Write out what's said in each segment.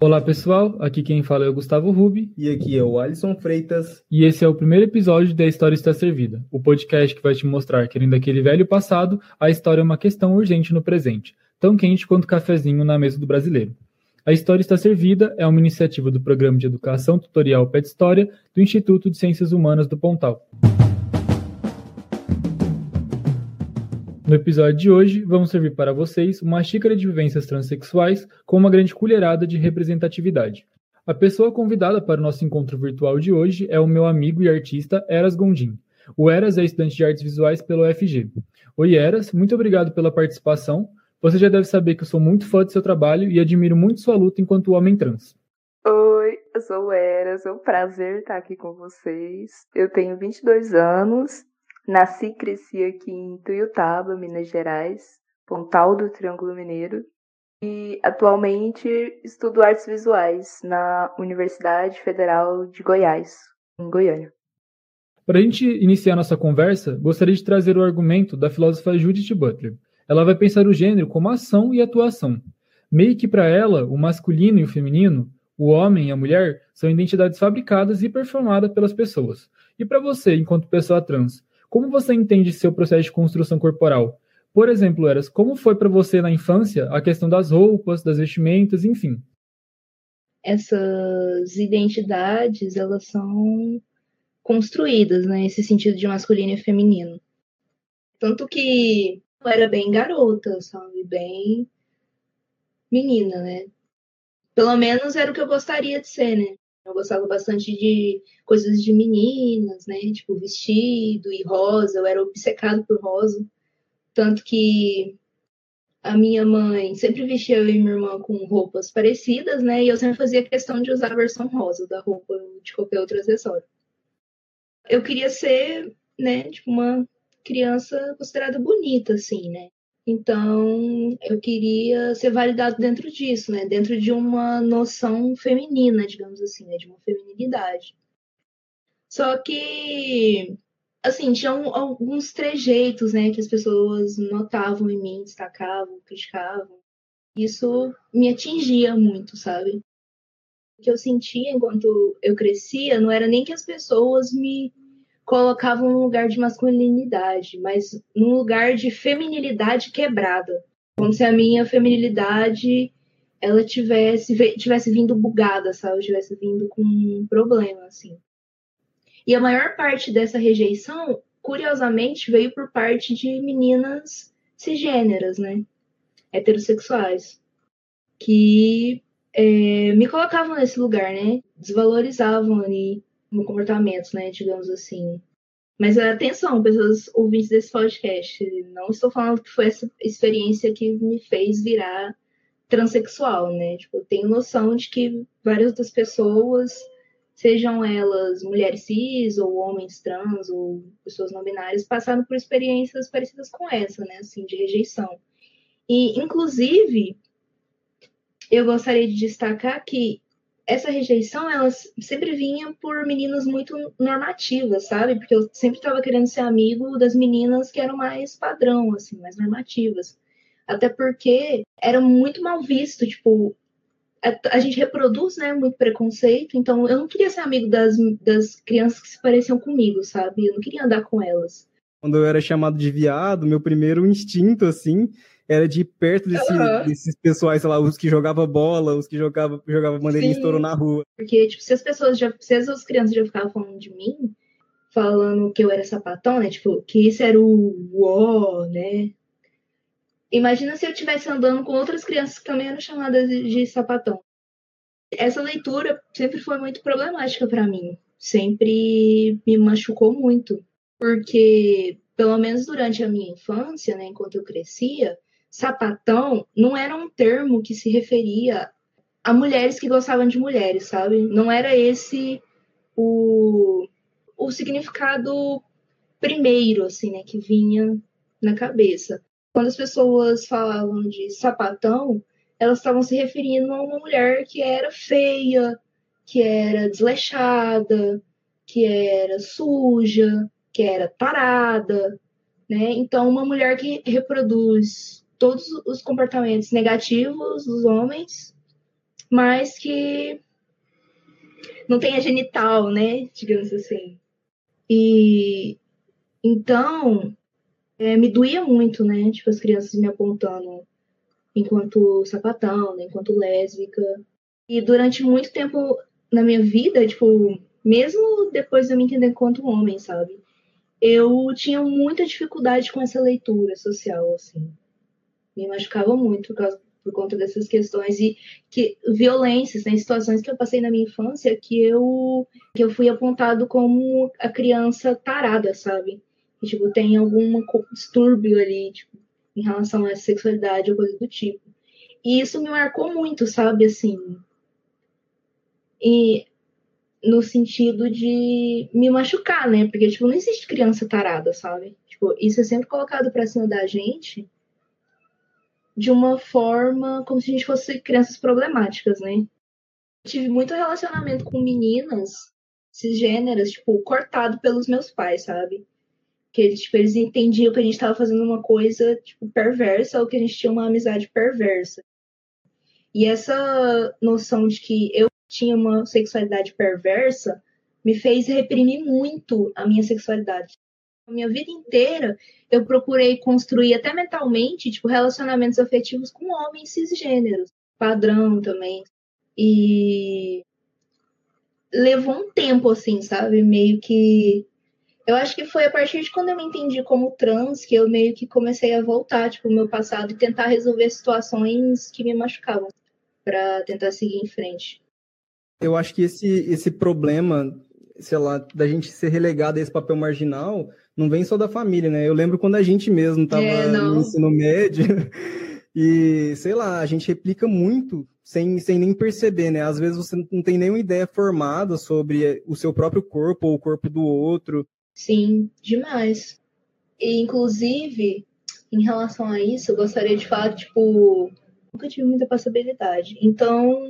Olá pessoal, aqui quem fala é o Gustavo Rubi. E aqui é o Alisson Freitas. E esse é o primeiro episódio da História Está Servida, o podcast que vai te mostrar que, além daquele velho passado, a história é uma questão urgente no presente, tão quente quanto o cafezinho na mesa do brasileiro. A História Está Servida é uma iniciativa do Programa de Educação Tutorial PET História do Instituto de Ciências Humanas do Pontal. No episódio de hoje, vamos servir para vocês uma xícara de vivências transexuais com uma grande colherada de representatividade. A pessoa convidada para o nosso encontro virtual de hoje é o meu amigo e artista Eras Gondim. O Eras é estudante de artes visuais pelo UFG. Oi, Eras, muito obrigado pela participação. Você já deve saber que eu sou muito fã do seu trabalho e admiro muito sua luta enquanto homem trans. Oi, eu sou o Eras, é um prazer estar aqui com vocês. Eu tenho 22 anos Nasci e cresci aqui em Tuiutaba, Minas Gerais, Pontal do Triângulo Mineiro. E atualmente estudo artes visuais na Universidade Federal de Goiás, em Goiânia. Para a gente iniciar nossa conversa, gostaria de trazer o argumento da filósofa Judith Butler. Ela vai pensar o gênero como ação e atuação. Meio que para ela, o masculino e o feminino, o homem e a mulher, são identidades fabricadas e performadas pelas pessoas. E para você, enquanto pessoa trans, como você entende seu processo de construção corporal? Por exemplo, Eras, como foi para você na infância a questão das roupas, das vestimentas, enfim? Essas identidades, elas são construídas, né, esse sentido de masculino e feminino. Tanto que eu era bem garota, sabe, bem menina, né? Pelo menos era o que eu gostaria de ser, né? Eu gostava bastante de coisas de meninas, né? Tipo vestido e rosa. Eu era obcecado por rosa. Tanto que a minha mãe sempre vestia eu e minha irmã com roupas parecidas, né? E eu sempre fazia questão de usar a versão rosa da roupa de qualquer outro acessório. Eu queria ser, né, tipo, uma criança considerada bonita, assim, né? Então, eu queria ser validado dentro disso, né? Dentro de uma noção feminina, digamos assim, né? De uma feminilidade. Só que, assim, tinham alguns trejeitos, né? Que as pessoas notavam em mim, destacavam, criticavam. Isso me atingia muito, sabe? O que eu sentia enquanto eu crescia não era nem que as pessoas me colocavam num lugar de masculinidade, mas num lugar de feminilidade quebrada. Como se a minha feminilidade ela tivesse, tivesse vindo bugada, sabe? Tivesse vindo com um problema, assim. E a maior parte dessa rejeição, curiosamente, veio por parte de meninas cisgêneras, né? Heterossexuais. Que é, me colocavam nesse lugar, né? Desvalorizavam ali no comportamento, né? Digamos assim. Mas atenção, pessoas ouvintes desse podcast, não estou falando que foi essa experiência que me fez virar transexual, né? Tipo, eu tenho noção de que várias outras pessoas, sejam elas mulheres cis ou homens trans ou pessoas não binárias, passaram por experiências parecidas com essa, né? Assim, de rejeição. E, inclusive, eu gostaria de destacar que essa rejeição, ela sempre vinha por meninas muito normativas, sabe? Porque eu sempre estava querendo ser amigo das meninas que eram mais padrão, assim, mais normativas. Até porque era muito mal visto, tipo, a, a, gente reproduz, né, muito preconceito, então eu não queria ser amigo das, das crianças que se pareciam comigo, sabe? Eu não queria andar com elas. Quando eu era chamado de viado, meu primeiro instinto, assim, era de perto desse, uhum. desses pessoais, sei lá, os que jogavam bola, os que jogavam jogava bandeirinha estouro na rua. Porque, tipo, se as pessoas já, se as crianças já ficavam falando de mim, falando que eu era sapatão, né? Tipo, que isso era o uó, né? Imagina se eu estivesse andando com outras crianças que também eram chamadas de, de sapatão. Essa leitura sempre foi muito problemática para mim. Sempre me machucou muito. Porque, pelo menos durante a minha infância, né, enquanto eu crescia, sapatão não era um termo que se referia a mulheres que gostavam de mulheres, sabe? Não era esse o, o significado primeiro, assim, né, que vinha na cabeça. Quando as pessoas falavam de sapatão, elas estavam se referindo a uma mulher que era feia, que era desleixada, que era suja, que era tarada, né? Então, uma mulher que reproduz todos os comportamentos negativos dos homens mas que não tenha genital, né? Digamos assim. E então é, me doía muito, né? Tipo, as crianças me apontando enquanto sapatão, né? enquanto lésbica. E durante muito tempo na minha vida, tipo, mesmo depois de eu me entender enquanto homem, sabe? Eu tinha muita dificuldade com essa leitura social, assim. Me machucava muito por, causa, por conta dessas questões e que violências, né, situações que eu passei na minha infância que eu que eu fui apontado como a criança tarada, sabe? Que, tipo, tem algum distúrbio ali, tipo, em relação à sexualidade ou coisa do tipo. E isso me marcou muito, sabe, assim. E no sentido de me machucar, né? Porque, tipo, não existe criança tarada, sabe? Tipo, isso é sempre colocado pra cima da gente de uma forma como se a gente fosse crianças problemáticas, né? Tive muito relacionamento com meninas cisgêneras, tipo, cortado pelos meus pais, sabe? Que eles, tipo, eles entendiam que a gente estava fazendo uma coisa, tipo, perversa ou que a gente tinha uma amizade perversa. E essa noção de que eu tinha uma sexualidade perversa me fez reprimir muito a minha sexualidade. Minha vida inteira eu procurei construir até mentalmente, tipo, relacionamentos afetivos com homens cisgêneros, padrão também. E levou um tempo assim, sabe? Meio que eu acho que foi a partir de quando eu me entendi como trans que eu meio que comecei a voltar, tipo, o meu passado e tentar resolver situações que me machucavam para tentar seguir em frente. Eu acho que esse, esse problema, sei lá, da gente ser relegado a esse papel marginal, não vem só da família, né? Eu lembro quando a gente mesmo estava é, no ensino médio e, sei lá, a gente replica muito sem, sem nem perceber, né? Às vezes você não tem nenhuma ideia formada sobre o seu próprio corpo ou o corpo do outro. Sim, demais. E, inclusive, em relação a isso, eu gostaria de falar, tipo, nunca tive muita possibilidade. Então,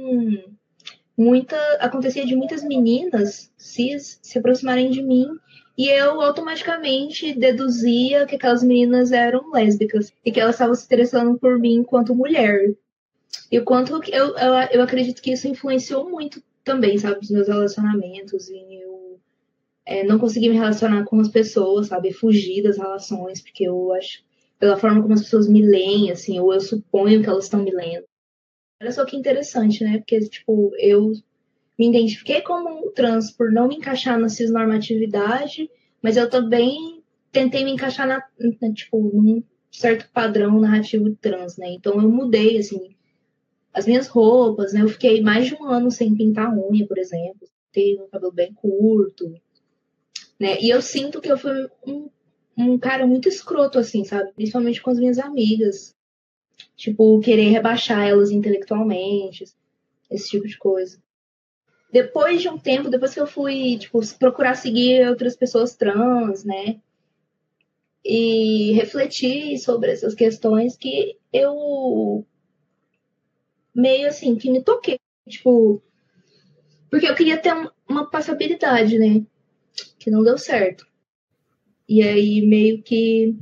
muita acontecia de muitas meninas cis se aproximarem de mim e eu automaticamente deduzia que aquelas meninas eram lésbicas e que elas estavam se interessando por mim enquanto mulher. E o quanto eu, eu, eu acredito que isso influenciou muito também, sabe, os meus relacionamentos e eu é, não consegui me relacionar com as pessoas, sabe, fugir das relações, porque eu acho, pela forma como as pessoas me leem, assim, ou eu suponho que elas estão me lendo. Olha só que interessante, né? Porque, tipo, eu me identifiquei como um trans por não me encaixar na cisnormatividade, mas eu também tentei me encaixar na, na, tipo, num certo padrão narrativo trans, né? Então eu mudei, assim, as minhas roupas, né? Eu fiquei mais de um ano sem pintar unha, por exemplo. Tenho um cabelo bem curto, né? E eu sinto que eu fui um, um cara muito escroto, assim, sabe? Principalmente com as minhas amigas tipo, querer rebaixar elas intelectualmente, esse tipo de coisa. Depois de um tempo, depois que eu fui, tipo, procurar seguir outras pessoas trans, né? E refletir sobre essas questões que eu meio assim, que me toquei, tipo, porque eu queria ter uma passabilidade, né? Que não deu certo. E aí meio que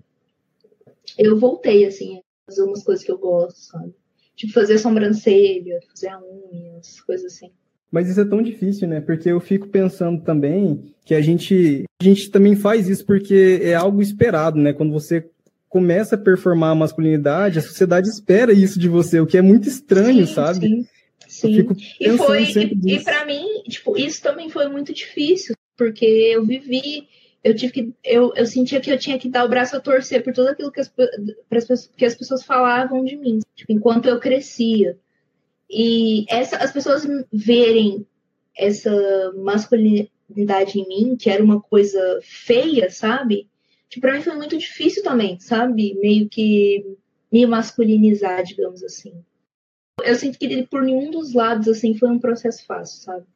eu voltei assim fazer umas coisas que eu gosto, sabe? Tipo, fazer sobrancelha, fazer a unha, coisas assim. Mas isso é tão difícil, né? Porque eu fico pensando também que a gente, a gente também faz isso porque é algo esperado, né? Quando você começa a performar a masculinidade, a sociedade espera isso de você, o que é muito estranho, sim, sabe? Sim. Sim. e foi e, e para mim, tipo, isso também foi muito difícil, porque eu vivi eu tive que eu, eu sentia que eu tinha que dar o braço a torcer por tudo aquilo que as, as, que as pessoas falavam de mim, tipo, enquanto eu crescia. E essa, as pessoas verem essa masculinidade em mim, que era uma coisa feia, sabe? Que para mim foi muito difícil também, sabe? Meio que me masculinizar, digamos assim. Eu sinto que por nenhum dos lados assim foi um processo fácil, sabe?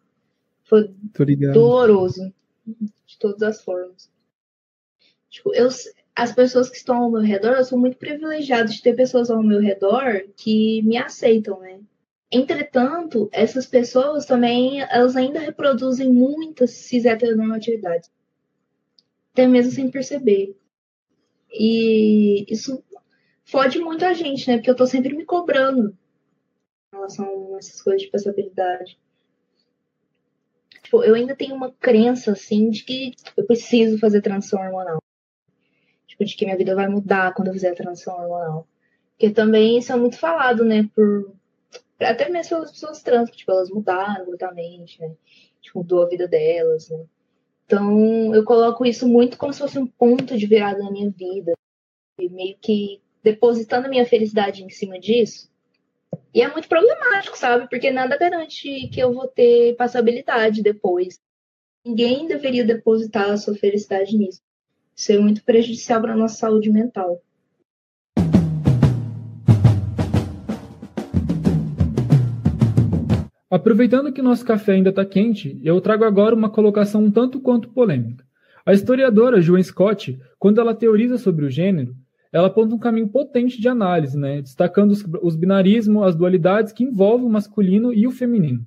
Foi doloroso de todas as formas. Tipo, eu, as pessoas que estão ao meu redor, eu sou muito privilegiada de ter pessoas ao meu redor que me aceitam, né? Entretanto, essas pessoas também, elas ainda reproduzem muitas cis heteronormatividades. Até mesmo sem perceber. E isso fode muito a gente, né? Porque eu tô sempre me cobrando. em relação a essas coisas de passabilidade. Tipo, eu ainda tenho uma crença, assim, de que eu preciso fazer transição hormonal. Tipo, de que minha vida vai mudar quando eu fizer transição hormonal. Porque também isso é muito falado, né, por... Até mesmo pelas pessoas trans, tipo, elas mudaram completamente, né? Tipo, mudou a vida delas, né? Então, eu coloco isso muito como se fosse um ponto de virada na minha vida. E meio que depositando a minha felicidade em cima disso. E é muito problemático, sabe? Porque nada garante que eu vou ter passabilidade depois. Ninguém deveria depositar a sua felicidade nisso. Isso é muito prejudicial para a nossa saúde mental. Aproveitando que nosso café ainda está quente, eu trago agora uma colocação um tanto quanto polêmica. A historiadora Joan Scott, quando ela teoriza sobre o gênero, ela aponta um caminho potente de análise, né, destacando os, os binarismos, as dualidades que envolvem o masculino e o feminino.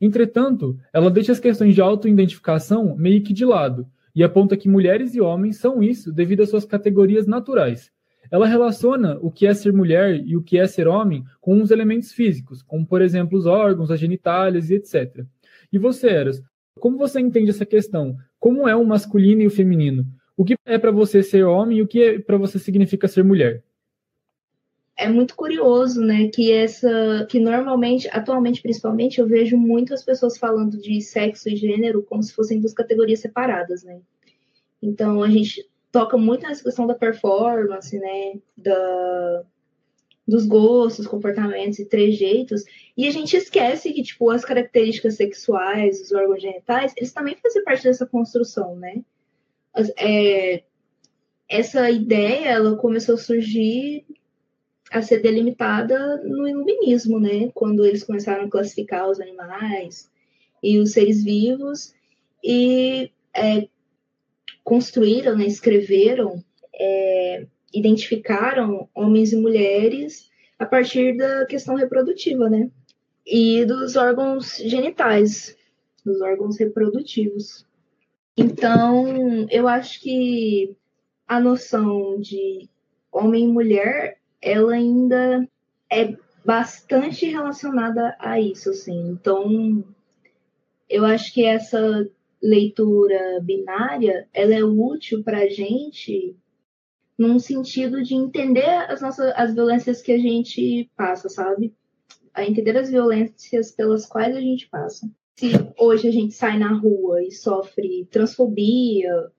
Entretanto, ela deixa as questões de autoidentificação meio que de lado e aponta que mulheres e homens são isso devido às suas categorias naturais. Ela relaciona o que é ser mulher e o que é ser homem com uns elementos físicos, como por exemplo os órgãos, as genitálias e etc. E você, Eras, como você entende essa questão? Como é o masculino e o feminino? O que é para você ser homem e o que é para você significa ser mulher? É muito curioso, né, que essa que normalmente, atualmente principalmente, eu vejo muitas pessoas falando de sexo e gênero como se fossem duas categorias separadas, né? Então a gente toca muito nessa questão da performance, né, da dos gostos, comportamentos e trejeitos, e a gente esquece que, tipo, as características sexuais, os órgãos genitais, eles também fazem parte dessa construção, né? é, essa ideia ela começou a surgir a ser delimitada no iluminismo, né? Quando eles começaram a classificar os animais e os seres vivos e é, construíram, né, escreveram, é, identificaram homens e mulheres a partir da questão reprodutiva, né? E dos órgãos genitais, dos órgãos reprodutivos. Então, eu acho que a noção de homem e mulher, ela ainda é bastante relacionada a isso, assim. Então, eu acho que essa leitura binária, ela é útil para a gente num sentido de entender as nossas as violências que a gente passa, sabe? A entender as violências pelas quais a gente passa se hoje a gente sai na rua e sofre transfobia,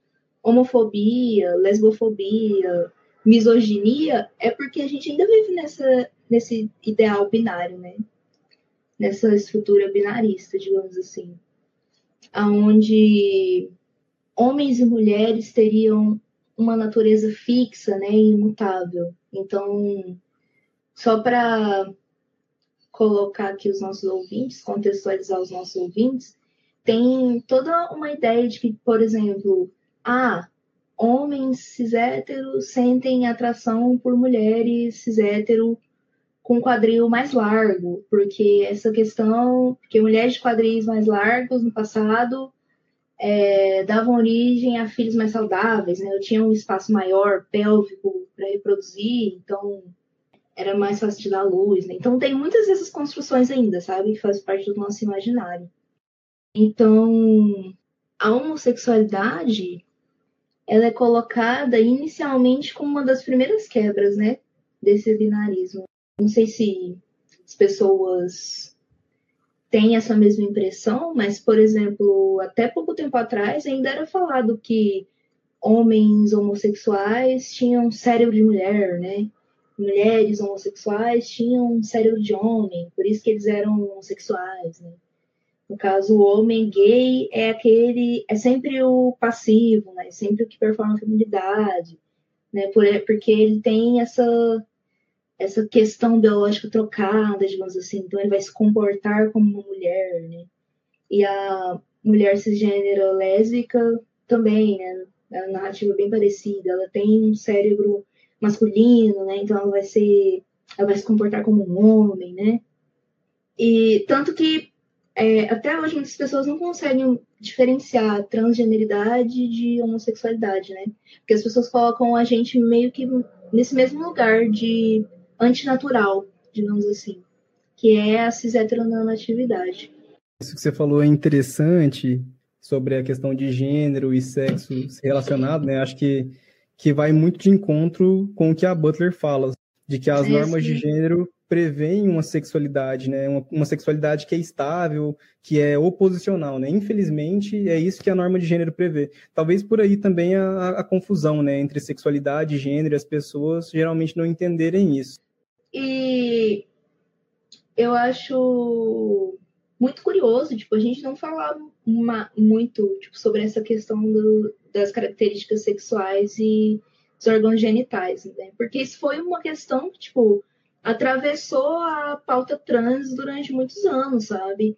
homofobia, lesbofobia, misoginia, é porque a gente ainda vive nessa, nesse ideal binário, né? Nessa estrutura binarista, digamos assim. Onde homens e mulheres teriam uma natureza fixa, né, imutável. Então, só para colocar aqui os nossos ouvintes, contextualizar os nossos ouvintes, tem toda uma ideia de que, por exemplo, ah, homens cis héteros sentem atração por mulheres cis com quadril mais largo, porque essa questão, porque mulheres de quadris mais largos no passado é, davam origem a filhos mais saudáveis, né? Eu tinha um espaço maior pélvico para reproduzir, então era mais fácil de dar luz, né? Então tem muitas dessas construções ainda, sabe? Que faz parte do nosso imaginário. Então, a homossexualidade, ela é colocada inicialmente como uma das primeiras quebras, né? Desse binarismo. Não sei se as pessoas têm essa mesma impressão, mas, por exemplo, até pouco tempo atrás ainda era falado que homens homossexuais tinham cérebro de mulher, né? mulheres homossexuais tinham cérebro de homem, por isso que eles eram homossexuais, né? No caso, o homem gay é aquele, é sempre o passivo, né? É sempre o que performa a feminilidade, né? Por, porque ele tem essa essa questão biológica trocada, digamos assim, então ele vai se comportar como uma mulher, né? E a mulher cisgênera lésbica também, né? É uma narrativa bem parecida, ela tem um cérebro masculino, né? Então ela vai ser, ela vai se comportar como um homem, né? E tanto que é, até hoje muitas pessoas não conseguem diferenciar transgeneridade de homossexualidade, né? Porque as pessoas colocam a gente meio que nesse mesmo lugar de antinatural, digamos assim. que é a cis-heteronormatividade. Isso que você falou é interessante sobre a questão de gênero e sexo relacionado, né? Acho que, que vai muito de encontro com o que a Butler fala, de que as é, normas sim. de gênero prevêem uma sexualidade, né? Uma, uma, sexualidade que é estável, que é oposicional, né? Infelizmente, é isso que a norma de gênero prevê. Talvez por aí também a, a confusão, né? Entre sexualidade e gênero, as pessoas geralmente não entenderem isso. E eu acho muito curioso, tipo, a gente não falar uma, muito tipo, sobre essa questão do, das características sexuais e dos órgãos genitais, né? Porque isso foi uma questão que, tipo, atravessou a pauta trans durante muitos anos, sabe?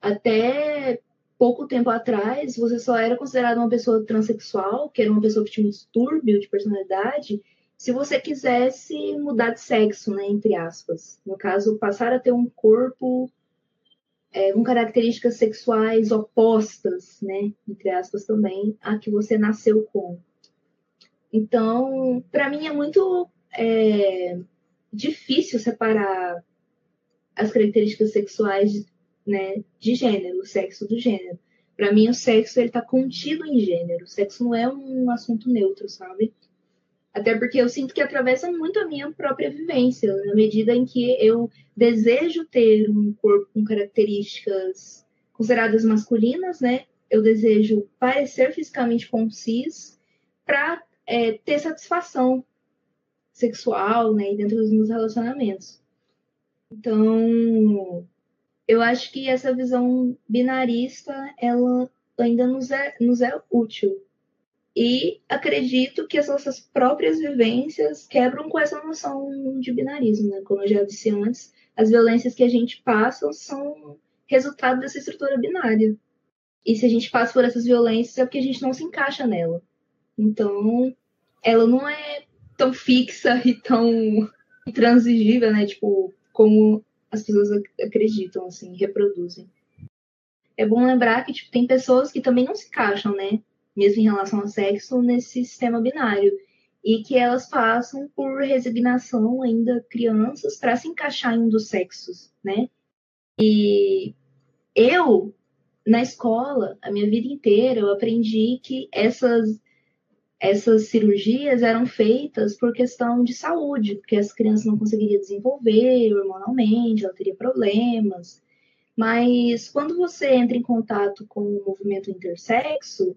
Até pouco tempo atrás, você só era considerada uma pessoa transexual, que era uma pessoa que tinha um distúrbio de personalidade, se você quisesse mudar de sexo, né, entre aspas. No caso, passar a ter um corpo é, com características sexuais opostas, né, entre aspas também, a que você nasceu com. Então, para mim é muito é, difícil separar as características sexuais né, de gênero, o sexo do gênero. Para mim, o sexo ele está contido em gênero. O sexo não é um assunto neutro, sabe? Até porque eu sinto que atravessa muito a minha própria vivência, na medida em que eu desejo ter um corpo com características consideradas masculinas, né? Eu desejo parecer fisicamente com cis para é, ter satisfação sexual, né, e dentro dos meus relacionamentos. Então, eu acho que essa visão binarista, ela ainda nos é, nos é útil. E acredito que as nossas próprias vivências quebram com essa noção de binarismo, né? Como eu já disse antes, as violências que a gente passa são resultado dessa estrutura binária. E se a gente passa por essas violências é porque a gente não se encaixa nela. Então, ela não é tão fixa e tão intransigível, né? Tipo, como as pessoas acreditam, assim, reproduzem. É bom lembrar que tipo, tem pessoas que também não se encaixam, né? Mesmo em relação ao sexo, nesse sistema binário. E que elas passam por resignação ainda crianças para se encaixar em um dos sexos, né? E eu, na escola, a minha vida inteira, eu aprendi que essas essas cirurgias eram feitas por questão de saúde, porque as crianças não conseguiriam desenvolver hormonalmente, ela teria problemas. Mas quando você entra em contato com o movimento intersexo,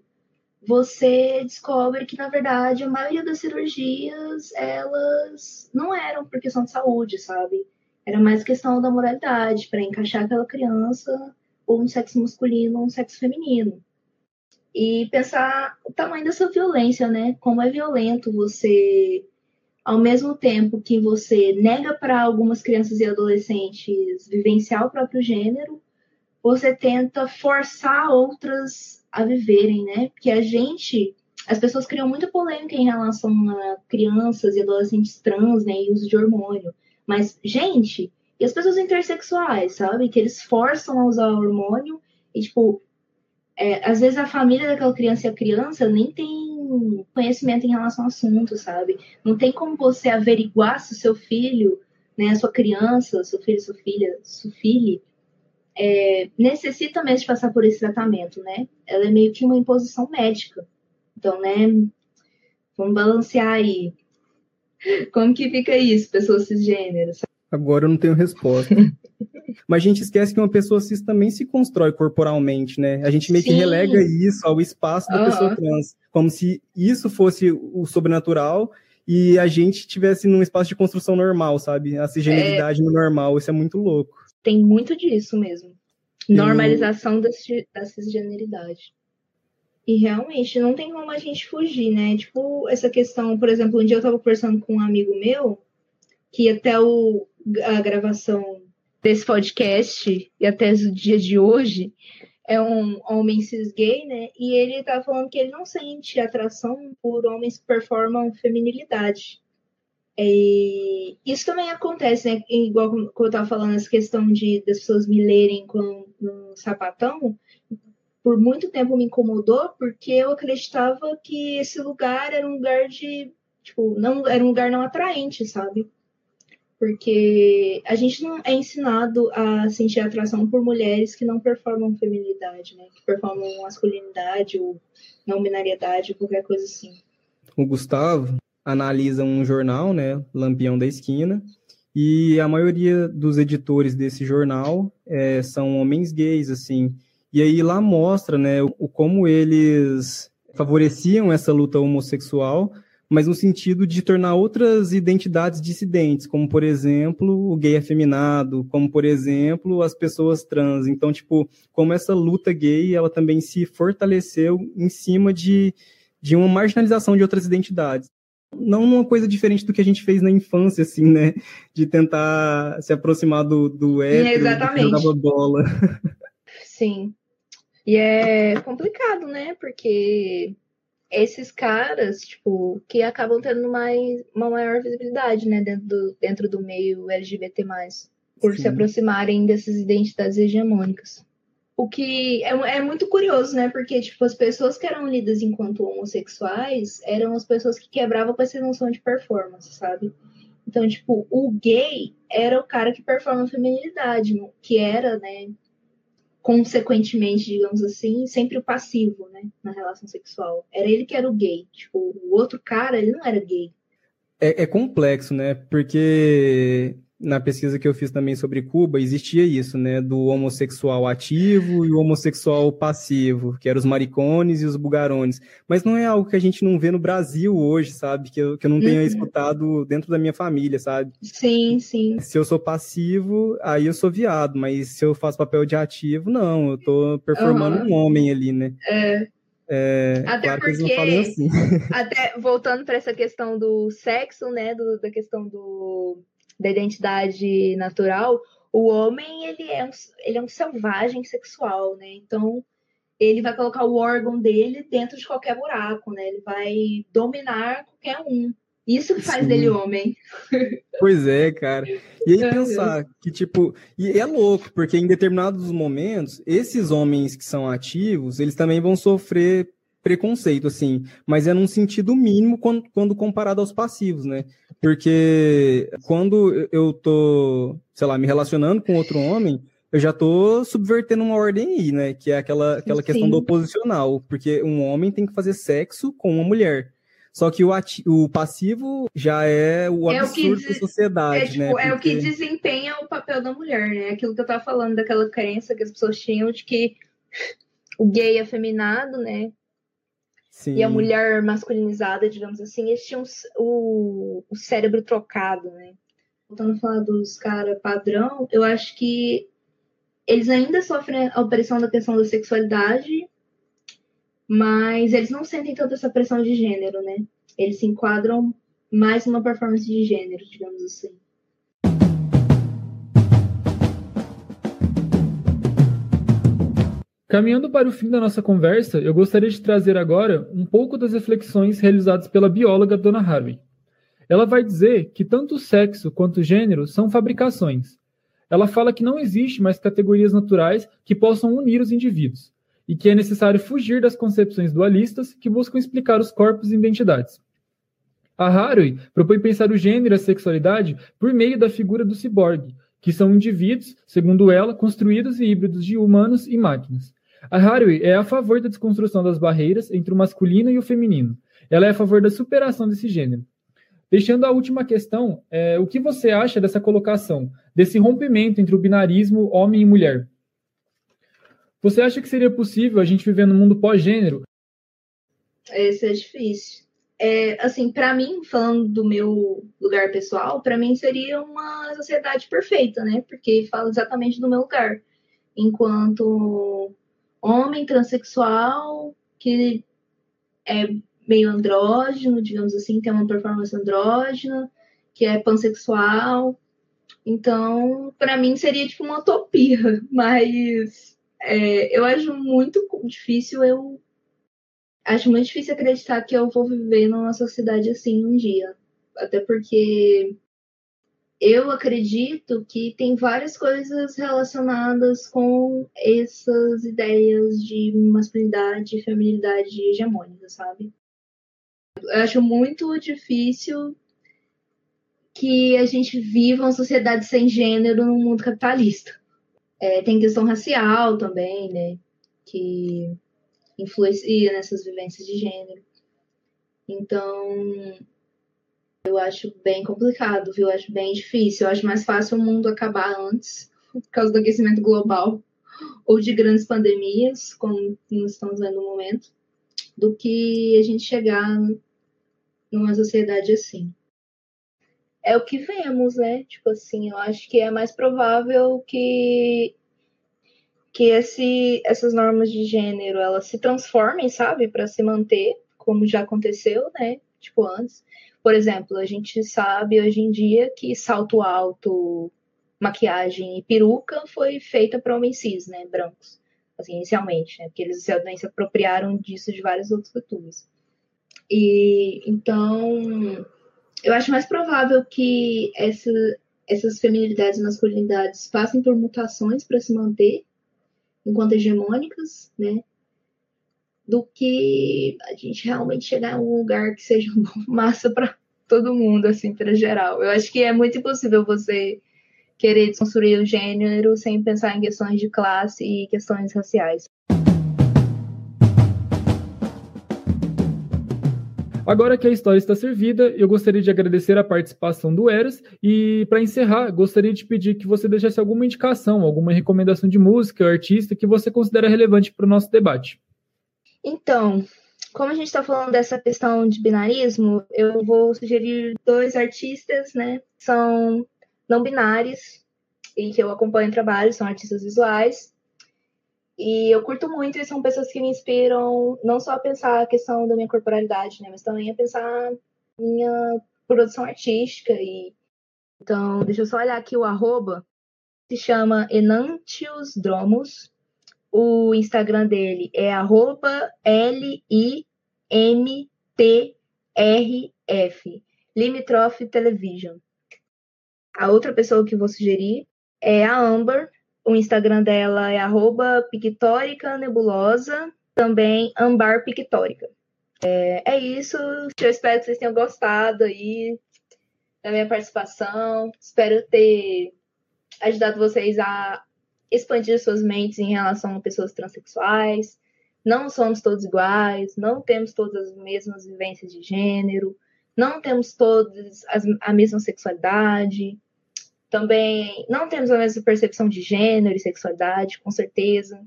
você descobre que, na verdade, a maioria das cirurgias, elas não eram por questão de saúde, sabe? Era mais questão da moralidade, para encaixar aquela criança ou um sexo masculino ou um sexo feminino e pensar o tamanho dessa violência, né? Como é violento você, ao mesmo tempo que você nega para algumas crianças e adolescentes vivenciar o próprio gênero, você tenta forçar outras a viverem, né? Porque a gente, as pessoas criam muita polêmica em relação a crianças e adolescentes trans, né? E uso de hormônio. Mas, gente, e as pessoas intersexuais, sabe? Que eles forçam a usar hormônio e, tipo, é, às vezes a família daquela criança e a criança nem tem conhecimento em relação ao assunto, sabe? Não tem como você averiguar se o seu filho, né, a sua criança, seu filho, sua filha, sua filha, é, necessita mesmo de passar por esse tratamento, né? Ela é meio que uma imposição médica. Então, né, vamos balancear aí. Como que fica isso, pessoas cisgêneras? Agora eu não tenho resposta. Mas a gente esquece que uma pessoa cis também se constrói corporalmente, né? A gente meio Sim. que relega isso ao espaço da pessoa trans, como se isso fosse o sobrenatural e a gente tivesse num espaço de construção normal, sabe? A cisgeneridade é... no normal, isso é muito louco. Tem muito disso mesmo. Normalização da, da cisgeneridade. E realmente não tem como a gente fugir, né? Tipo, essa questão, por exemplo, um dia eu tava conversando com um amigo meu que até o, a gravação desse podcast e até o dia de hoje é um homem cis gay, né? E ele tá falando que ele não sente atração por homens que performam feminilidade. E isso também acontece, né? Igual como eu tava falando, essa questão de das pessoas me lerem com um sapatão, por muito tempo me incomodou, porque eu acreditava que esse lugar era um lugar de, tipo, não era um lugar não atraente, sabe? Porque a gente não é ensinado a sentir atração por mulheres que não performam feminilidade, né? Que performam masculinidade ou não binariedade, qualquer coisa assim. O Gustavo analisa um jornal, né? Lampião da Esquina, e a maioria dos editores desse jornal é, são homens gays, assim. E aí lá mostra, né, o, como eles favoreciam essa luta homossexual, mas no sentido de tornar outras identidades dissidentes, como por exemplo o gay afeminado, como por exemplo as pessoas trans. Então, tipo, como essa luta gay, ela também se fortaleceu em cima de, de uma marginalização de outras identidades. Não uma coisa diferente do que a gente fez na infância, assim, né? De tentar se aproximar do, do hétero, Exatamente. jogava bola. Sim. E é complicado, né? Porque esses caras, tipo, que acabam tendo mais, uma maior visibilidade, né, dentro do, dentro do meio LGBT+, por Sim. se aproximarem dessas identidades hegemônicas. O que é, é, muito curioso, né, porque, tipo, as pessoas que eram lidas enquanto homossexuais eram as pessoas que quebravam com essa noção de performance, sabe? Então, tipo, o gay era o cara que performa a feminilidade, que era, né, consequentemente, digamos assim, sempre o passivo, né, na relação sexual. Era ele que era o gay. Tipo, o outro cara, ele não era gay. É, é complexo, né? Porque na pesquisa que eu fiz também sobre Cuba, existia isso, né? Do homossexual ativo e o homossexual passivo, que eram os maricones e os bugarones. Mas não é algo que a gente não vê no Brasil hoje, sabe? Que eu, que eu não tenha uhum. escutado dentro da minha família, sabe? Sim, sim. Se eu sou passivo, aí eu sou viado, mas se eu faço papel de ativo, não, eu tô performando uhum. um homem ali, né? É. É, até claro porque, assim. até voltando para essa questão do sexo, né, do, da questão do da identidade natural, o homem ele é um, ele é um selvagem sexual, né? Então ele vai colocar o órgão dele dentro de qualquer buraco, né? Ele vai dominar qualquer um. Isso que faz Sim. dele homem. Pois é, cara. E aí pensar que, tipo, e é louco, porque em determinados momentos, esses homens que são ativos, eles também vão sofrer preconceito, assim, mas é num sentido mínimo quando, quando comparado aos passivos, né? Porque quando eu tô, sei lá, me relacionando com outro homem, eu já tô subvertendo uma ordem aí, né? Que é aquela, aquela questão do oposicional, porque um homem tem que fazer sexo com uma mulher. Só que o, ati o passivo já é o absurdo é o da sociedade, é, tipo, né? Porque... É o que desempenha o papel da mulher, né? Aquilo que eu tava falando, daquela crença que as pessoas tinham de que o gay afeminado, né? Sim. e a mulher masculinizada, digamos assim, eles tinham o, o cérebro trocado, né? Voltando a falar dos caras padrão, eu acho que eles ainda sofrem a opressão da questão da sexualidade, mas eles não sentem tanta essa pressão de gênero, né? Eles se enquadram mais numa performance de gênero, digamos assim. Caminhando para o fim da nossa conversa, eu gostaria de trazer agora um pouco das reflexões realizadas pela bióloga Dona Harvey. Ela vai dizer que tanto o sexo quanto o gênero são fabricações. Ela fala que não existe mais categorias naturais que possam unir os indivíduos e que é necessário fugir das concepções dualistas que buscam explicar os corpos e identidades. A Harvey propõe pensar o gênero e a sexualidade por meio da figura do ciborgue, que são indivíduos, segundo ela, construídos e híbridos de humanos e máquinas. A Haraway é a favor da desconstrução das barreiras entre o masculino e o feminino. Ela é a favor da superação desse gênero. Deixando a última questão, é, o que você acha dessa colocação, desse rompimento entre o binarismo homem e mulher? Você acha que seria possível a gente viver num mundo pós-gênero? Esse é difícil. É, assim, para mim, falando do meu lugar pessoal, para mim seria uma sociedade perfeita, né? Porque fala exatamente do meu lugar. Enquanto homem transexual que é meio andrógeno, digamos assim, tem uma performance andrógena, que é pansexual. Então, para mim seria tipo uma utopia, mas é, eu acho muito difícil eu acho muito difícil acreditar que eu vou viver numa sociedade assim um dia. Até porque eu acredito que tem várias coisas relacionadas com essas ideias de masculinidade e feminilidade hegemônica, sabe? Eu acho muito difícil que a gente viva uma sociedade sem gênero no mundo capitalista. É, tem questão racial também, né? Que influencia nessas vivências de gênero. Então, eu acho bem complicado, viu? Eu acho bem difícil. Eu acho mais fácil o mundo acabar antes, por causa do aquecimento global, ou de grandes pandemias, como nós estamos vendo no momento, do que a gente chegar numa sociedade assim. É o que vemos, né? Tipo assim, eu acho que é mais provável que que esse, essas normas de gênero elas se transformem, sabe, para se manter, como já aconteceu, né? Tipo antes. Por exemplo, a gente sabe hoje em dia que salto alto, maquiagem e peruca foi feita para homens cis, né, brancos, assim, inicialmente, né, porque eles se apropriaram disso de várias outras culturas. E então, eu acho mais provável que essa, essas feminilidades e masculinidades passem por mutações para se manter enquanto hegemônicas, né? Do que a gente realmente chegar em um lugar que seja massa para todo mundo, assim, para geral. Eu acho que é muito impossível você querer desconstruir o gênero sem pensar em questões de classe e questões raciais. Agora que a história está servida, eu gostaria de agradecer a participação do Eras e, para encerrar, gostaria de pedir que você deixasse alguma indicação, alguma recomendação de música, artista que você considera relevante para o nosso debate. Então, como a gente está falando dessa questão de binarismo, eu vou sugerir dois artistas, né? São não binários e que eu acompanho o trabalho, são artistas visuais. E eu curto muito e são pessoas que me inspiram não só a pensar a questão da minha corporalidade, né, mas também a pensar minha produção artística. E então, deixa eu só olhar aqui o arroba. Se chama Enantius Dromos. O Instagram dele é arroba L-I-M-T-R-F. Limitrof Television. A outra pessoa que vou sugerir é a Amber, o Instagram dela é arroba pictórica nebulosa, também ambar pictórica. É, é, isso. Eu espero que vocês tenham gostado aí da minha participação. Espero ter ajudado vocês a expandir suas mentes em relação a pessoas transexuais. Não somos todos iguais, não temos todas as mesmas vivências de gênero, não temos todos as, a mesma sexualidade. Também não temos a mesma percepção de gênero e sexualidade, com certeza.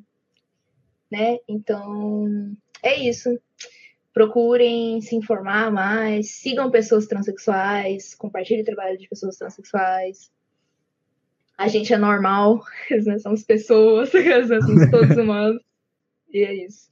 Né? Então, é isso. Procurem se informar mais, sigam pessoas transexuais, compartilhem o trabalho de pessoas transexuais. A gente é normal, nós somos pessoas, nós somos todos humanos. E é isso.